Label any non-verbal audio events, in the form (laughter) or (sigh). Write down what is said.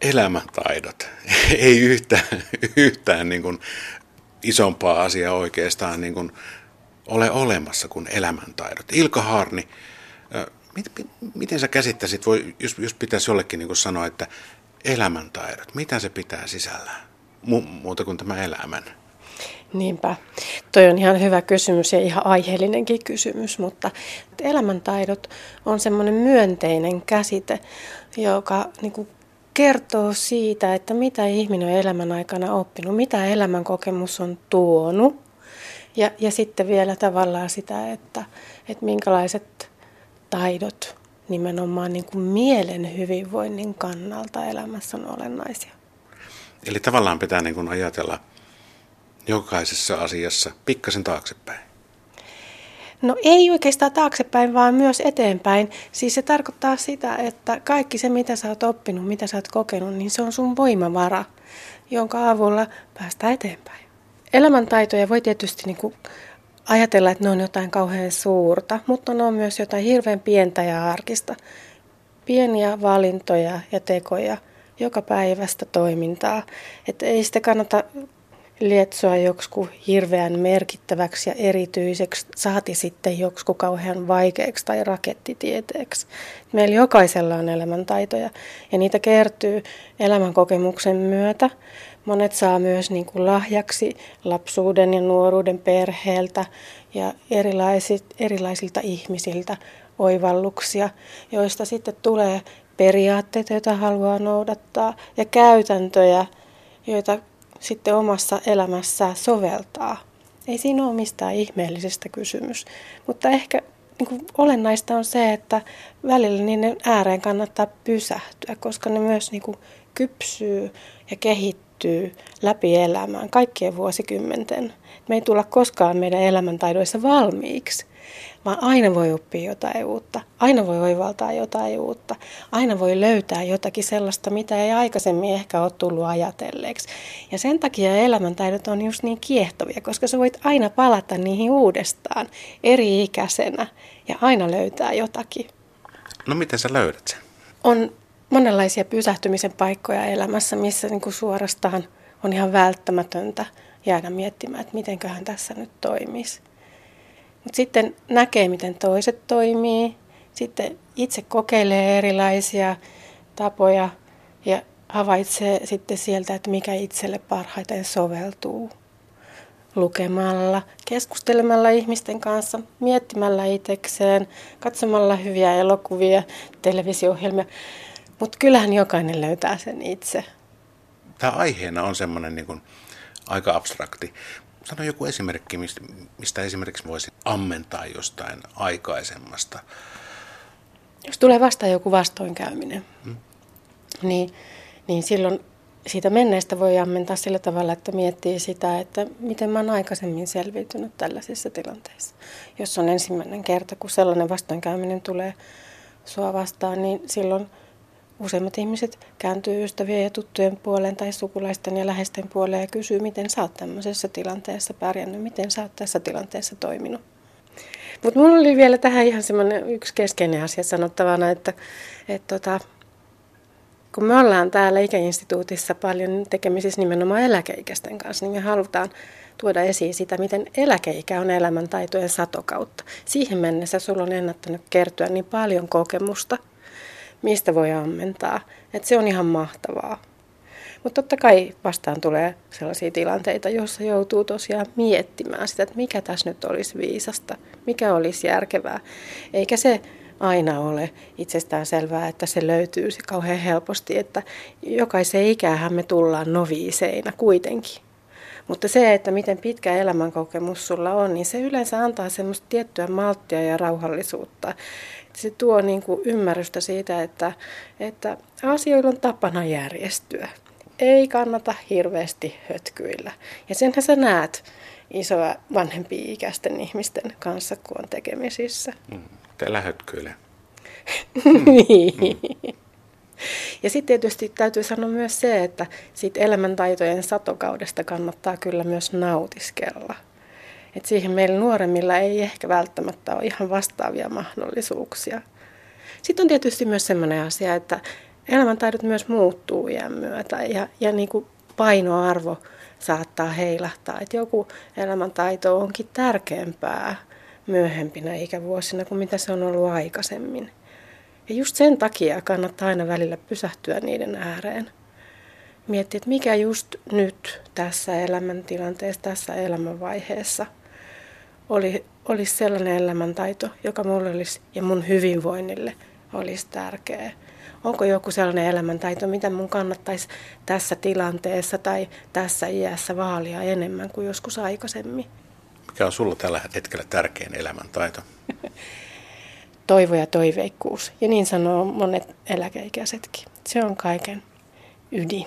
elämäntaidot. (laughs) Ei yhtään, yhtään niin kuin isompaa asiaa oikeastaan niin kuin ole olemassa kuin elämäntaidot. Ilka Haarni, mit, miten sä käsittäisit, voi, jos, jos pitäisi jollekin niin kuin sanoa, että elämäntaidot, mitä se pitää sisällään, Mu, muuta kuin tämä elämän? Niinpä. Toi on ihan hyvä kysymys ja ihan aiheellinenkin kysymys, mutta elämäntaidot on semmoinen myönteinen käsite, joka niin kuin kertoo siitä, että mitä ihminen on elämän aikana oppinut, mitä elämän kokemus on tuonut. Ja, ja sitten vielä tavallaan sitä, että, että minkälaiset taidot nimenomaan niin kuin mielen hyvinvoinnin kannalta elämässä on olennaisia. Eli tavallaan pitää niin kuin ajatella jokaisessa asiassa pikkasen taaksepäin. No ei oikeastaan taaksepäin, vaan myös eteenpäin. Siis se tarkoittaa sitä, että kaikki se, mitä sä oot oppinut, mitä sä oot kokenut, niin se on sun voimavara, jonka avulla päästään eteenpäin. Elämäntaitoja voi tietysti niin kuin ajatella, että ne on jotain kauhean suurta, mutta ne on myös jotain hirveän pientä ja arkista. Pieniä valintoja ja tekoja, joka päivästä toimintaa. Että ei sitä kannata lietsoa joksku hirveän merkittäväksi ja erityiseksi, saati sitten joksku kauhean vaikeaksi tai rakettitieteeksi. Meillä jokaisella on elämäntaitoja ja niitä kertyy elämänkokemuksen myötä. Monet saa myös niin kuin lahjaksi lapsuuden ja nuoruuden perheeltä ja erilaisit, erilaisilta ihmisiltä oivalluksia, joista sitten tulee periaatteita, joita haluaa noudattaa ja käytäntöjä, joita sitten omassa elämässään soveltaa. Ei siinä ole mistään ihmeellisestä kysymys, mutta ehkä niin kuin olennaista on se, että välillä niiden ääreen kannattaa pysähtyä, koska ne myös niin kuin kypsyy ja kehittyy läpi elämään kaikkien vuosikymmenten. Me ei tulla koskaan meidän elämäntaidoissa valmiiksi vaan aina voi oppia jotain uutta. Aina voi oivaltaa jotain uutta. Aina voi löytää jotakin sellaista, mitä ei aikaisemmin ehkä ole tullut ajatelleeksi. Ja sen takia elämäntaidot on just niin kiehtovia, koska sä voit aina palata niihin uudestaan eri ikäisenä ja aina löytää jotakin. No miten sä löydät sen? On monenlaisia pysähtymisen paikkoja elämässä, missä niin kuin suorastaan on ihan välttämätöntä jäädä miettimään, että mitenköhän tässä nyt toimisi. Mutta sitten näkee, miten toiset toimii. Sitten itse kokeilee erilaisia tapoja ja havaitsee sitten sieltä, että mikä itselle parhaiten soveltuu. Lukemalla, keskustelemalla ihmisten kanssa, miettimällä itsekseen, katsomalla hyviä elokuvia, televisio-ohjelmia. Mutta kyllähän jokainen löytää sen itse. Tämä aiheena on semmoinen niin aika abstrakti, Sano joku esimerkki, mistä, mistä esimerkiksi voisi ammentaa jostain aikaisemmasta. Jos tulee vastaan joku vastoinkäyminen, hmm. niin, niin silloin siitä menneestä voi ammentaa sillä tavalla, että miettii sitä, että miten mä oon aikaisemmin selviytynyt tällaisissa tilanteissa. Jos on ensimmäinen kerta, kun sellainen vastoinkäyminen tulee sua vastaan, niin silloin Useimmat ihmiset kääntyy ystävien ja tuttujen puoleen tai sukulaisten ja läheisten puoleen ja kysyy, miten sä oot tämmöisessä tilanteessa pärjännyt, miten sä oot tässä tilanteessa toiminut. Mutta mulla oli vielä tähän ihan semmoinen yksi keskeinen asia sanottavana, että, että tota, kun me ollaan täällä ikäinstituutissa paljon tekemisissä nimenomaan eläkeikäisten kanssa, niin me halutaan tuoda esiin sitä, miten eläkeikä on elämäntaitojen satokautta. Siihen mennessä sulla on ennättänyt kertyä niin paljon kokemusta – mistä voi ammentaa. Että se on ihan mahtavaa. Mutta totta kai vastaan tulee sellaisia tilanteita, joissa joutuu tosiaan miettimään sitä, että mikä tässä nyt olisi viisasta, mikä olisi järkevää. Eikä se aina ole itsestään selvää, että se löytyy se kauhean helposti, että jokaisen ikäähän me tullaan noviiseina kuitenkin. Mutta se, että miten pitkä elämänkokemus sulla on, niin se yleensä antaa semmoista tiettyä malttia ja rauhallisuutta se tuo niin kuin ymmärrystä siitä, että, että asioilla on tapana järjestyä. Ei kannata hirveästi hötkyillä. Ja senhän sä näet isoa vanhempia ikäisten ihmisten kanssa, kun on tekemisissä. Mm, Teillä hötkyile. (laughs) niin. Ja sitten tietysti täytyy sanoa myös se, että siitä elämäntaitojen satokaudesta kannattaa kyllä myös nautiskella. Et siihen meillä nuoremmilla ei ehkä välttämättä ole ihan vastaavia mahdollisuuksia. Sitten on tietysti myös sellainen asia, että, elämäntaidot myös muuttuu iän myötä ja, ja niin kuin painoarvo saattaa heilahtaa. Että joku elämäntaito onkin tärkeämpää myöhempinä ikävuosina kuin mitä se on ollut aikaisemmin. Ja just sen takia kannattaa aina välillä pysähtyä niiden ääreen. Miettiä, että mikä just nyt tässä elämäntilanteessa, tässä elämänvaiheessa oli, olisi sellainen elämäntaito, joka mulle olisi ja mun hyvinvoinnille olisi tärkeä. Onko joku sellainen elämäntaito, mitä mun kannattaisi tässä tilanteessa tai tässä iässä vaalia enemmän kuin joskus aikaisemmin? Mikä on sulla tällä hetkellä tärkein elämäntaito? (laughs) Toivo ja toiveikkuus. Ja niin sanoo monet eläkeikäisetkin. Se on kaiken ydin.